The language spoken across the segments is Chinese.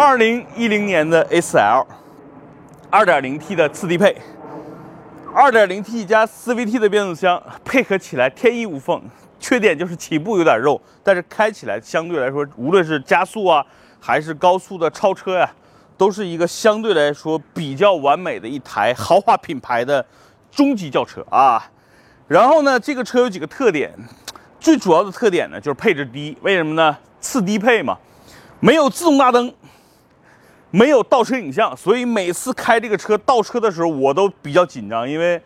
二零一零年的 A4L，二点零 T 的次低配，二点零 T 加 CVT 的变速箱配合起来天衣无缝。缺点就是起步有点肉，但是开起来相对来说，无论是加速啊，还是高速的超车呀，都是一个相对来说比较完美的一台豪华品牌的中级轿车啊。然后呢，这个车有几个特点，最主要的特点呢就是配置低，为什么呢？次低配嘛，没有自动大灯，没有倒车影像，所以每次开这个车倒车的时候，我都比较紧张，因为。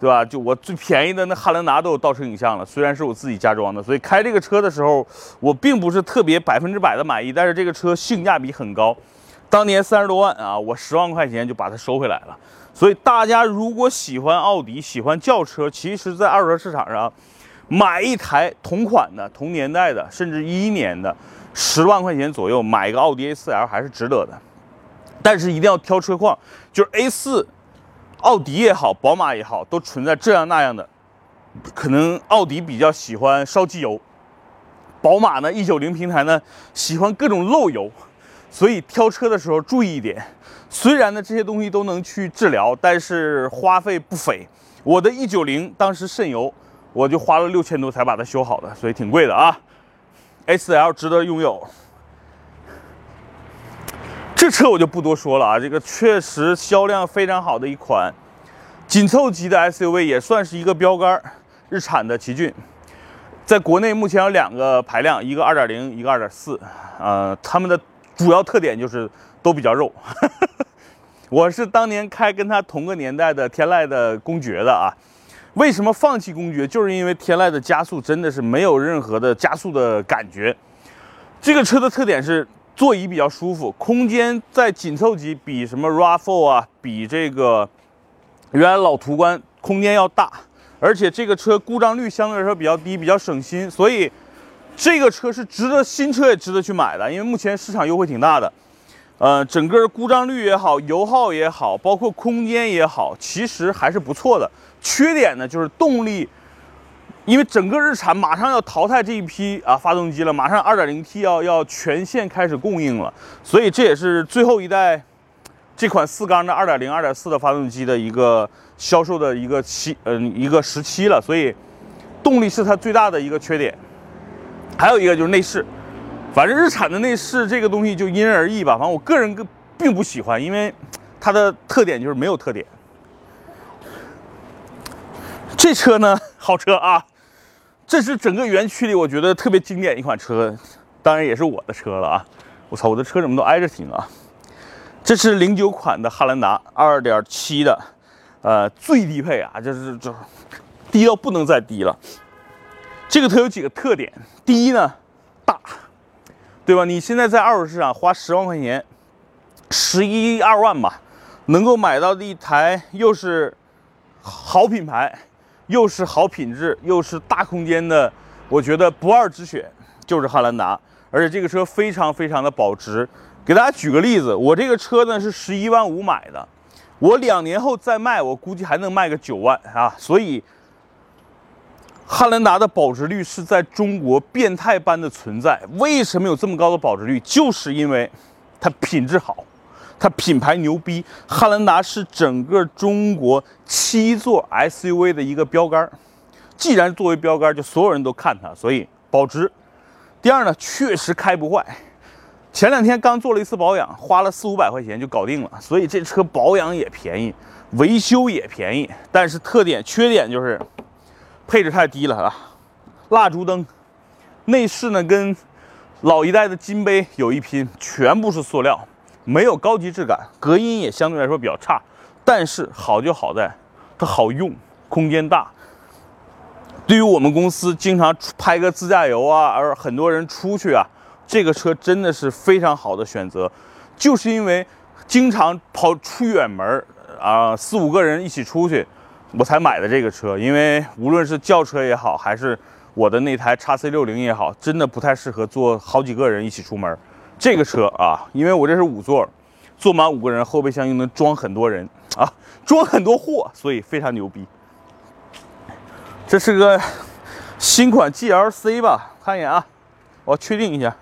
对吧？就我最便宜的那汉兰达都有倒车影像了，虽然是我自己加装的，所以开这个车的时候，我并不是特别百分之百的满意。但是这个车性价比很高，当年三十多万啊，我十万块钱就把它收回来了。所以大家如果喜欢奥迪、喜欢轿车，其实在二手车市场上买一台同款的、同年代的，甚至一一年的，十万块钱左右买一个奥迪 A4L 还是值得的。但是一定要挑车况，就是 A4。奥迪也好，宝马也好，都存在这样那样的。可能奥迪比较喜欢烧机油，宝马呢，一九零平台呢喜欢各种漏油，所以挑车的时候注意一点。虽然呢这些东西都能去治疗，但是花费不菲。我的一九零当时渗油，我就花了六千多才把它修好的，所以挺贵的啊。A4L 值得拥有。这车我就不多说了啊，这个确实销量非常好的一款紧凑级的 SUV，也算是一个标杆。日产的奇骏，在国内目前有两个排量，一个2.0，一个2.4。呃，它们的主要特点就是都比较肉。我是当年开跟它同个年代的天籁的公爵的啊。为什么放弃公爵？就是因为天籁的加速真的是没有任何的加速的感觉。这个车的特点是。座椅比较舒服，空间在紧凑级比什么 RAV4 啊，比这个原来老途观空间要大，而且这个车故障率相对来说比较低，比较省心，所以这个车是值得新车也值得去买的，因为目前市场优惠挺大的。呃，整个故障率也好，油耗也好，包括空间也好，其实还是不错的。缺点呢就是动力。因为整个日产马上要淘汰这一批啊发动机了，马上 2.0T 要要全线开始供应了，所以这也是最后一代这款四缸的2.0、2.4的发动机的一个销售的一个期，嗯，一个时期了。所以动力是它最大的一个缺点。还有一个就是内饰，反正日产的内饰这个东西就因人而异吧。反正我个人并不喜欢，因为它的特点就是没有特点。这车呢，好车啊！这是整个园区里我觉得特别经典一款车，当然也是我的车了啊！我操，我的车怎么都挨着停啊？这是零九款的汉兰达，二点七的，呃，最低配啊，就是就低到不能再低了。这个车有几个特点，第一呢，大，对吧？你现在在二手市场花十万块钱，十一二万吧，能够买到的一台又是好品牌。又是好品质，又是大空间的，我觉得不二之选就是汉兰达，而且这个车非常非常的保值。给大家举个例子，我这个车呢是十一万五买的，我两年后再卖，我估计还能卖个九万啊。所以，汉兰达的保值率是在中国变态般的存在。为什么有这么高的保值率？就是因为它品质好。它品牌牛逼，汉兰达是整个中国七座 SUV 的一个标杆。既然作为标杆，就所有人都看它，所以保值。第二呢，确实开不坏。前两天刚做了一次保养，花了四五百块钱就搞定了，所以这车保养也便宜，维修也便宜。但是特点、缺点就是配置太低了啊！蜡烛灯，内饰呢跟老一代的金杯有一拼，全部是塑料。没有高级质感，隔音也相对来说比较差，但是好就好在它好用，空间大。对于我们公司经常拍个自驾游啊，而很多人出去啊，这个车真的是非常好的选择。就是因为经常跑出远门啊，四五个人一起出去，我才买的这个车。因为无论是轿车也好，还是我的那台叉 C 六零也好，真的不太适合坐好几个人一起出门。这个车啊，因为我这是五座，坐满五个人，后备箱又能装很多人啊，装很多货，所以非常牛逼。这是个新款 GLC 吧？看一眼啊，我确定一下。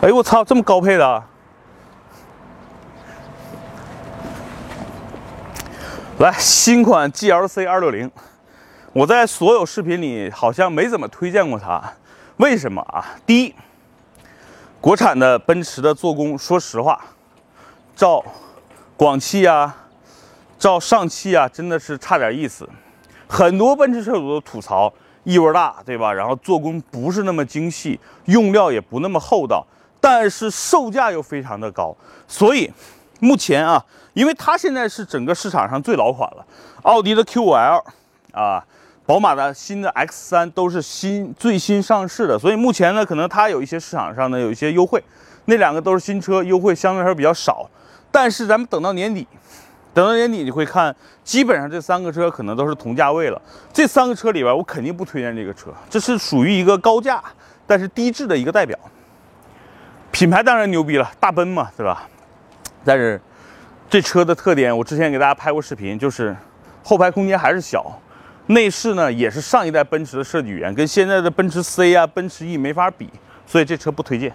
哎呦我操，这么高配的！啊！来，新款 GLC 260，我在所有视频里好像没怎么推荐过它，为什么啊？第一，国产的奔驰的做工，说实话，照广汽啊，照上汽啊，真的是差点意思。很多奔驰车主都吐槽异味大，对吧？然后做工不是那么精细，用料也不那么厚道。但是售价又非常的高，所以目前啊，因为它现在是整个市场上最老款了，奥迪的 Q5L 啊，宝马的新的 X3 都是新最新上市的，所以目前呢，可能它有一些市场上呢有一些优惠，那两个都是新车，优惠相对来说比较少。但是咱们等到年底，等到年底你会看，基本上这三个车可能都是同价位了。这三个车里边，我肯定不推荐这个车，这是属于一个高价但是低质的一个代表。品牌当然牛逼了，大奔嘛，对吧？但是这车的特点，我之前给大家拍过视频，就是后排空间还是小，内饰呢也是上一代奔驰的设计语言，跟现在的奔驰 C 啊、奔驰 E 没法比，所以这车不推荐。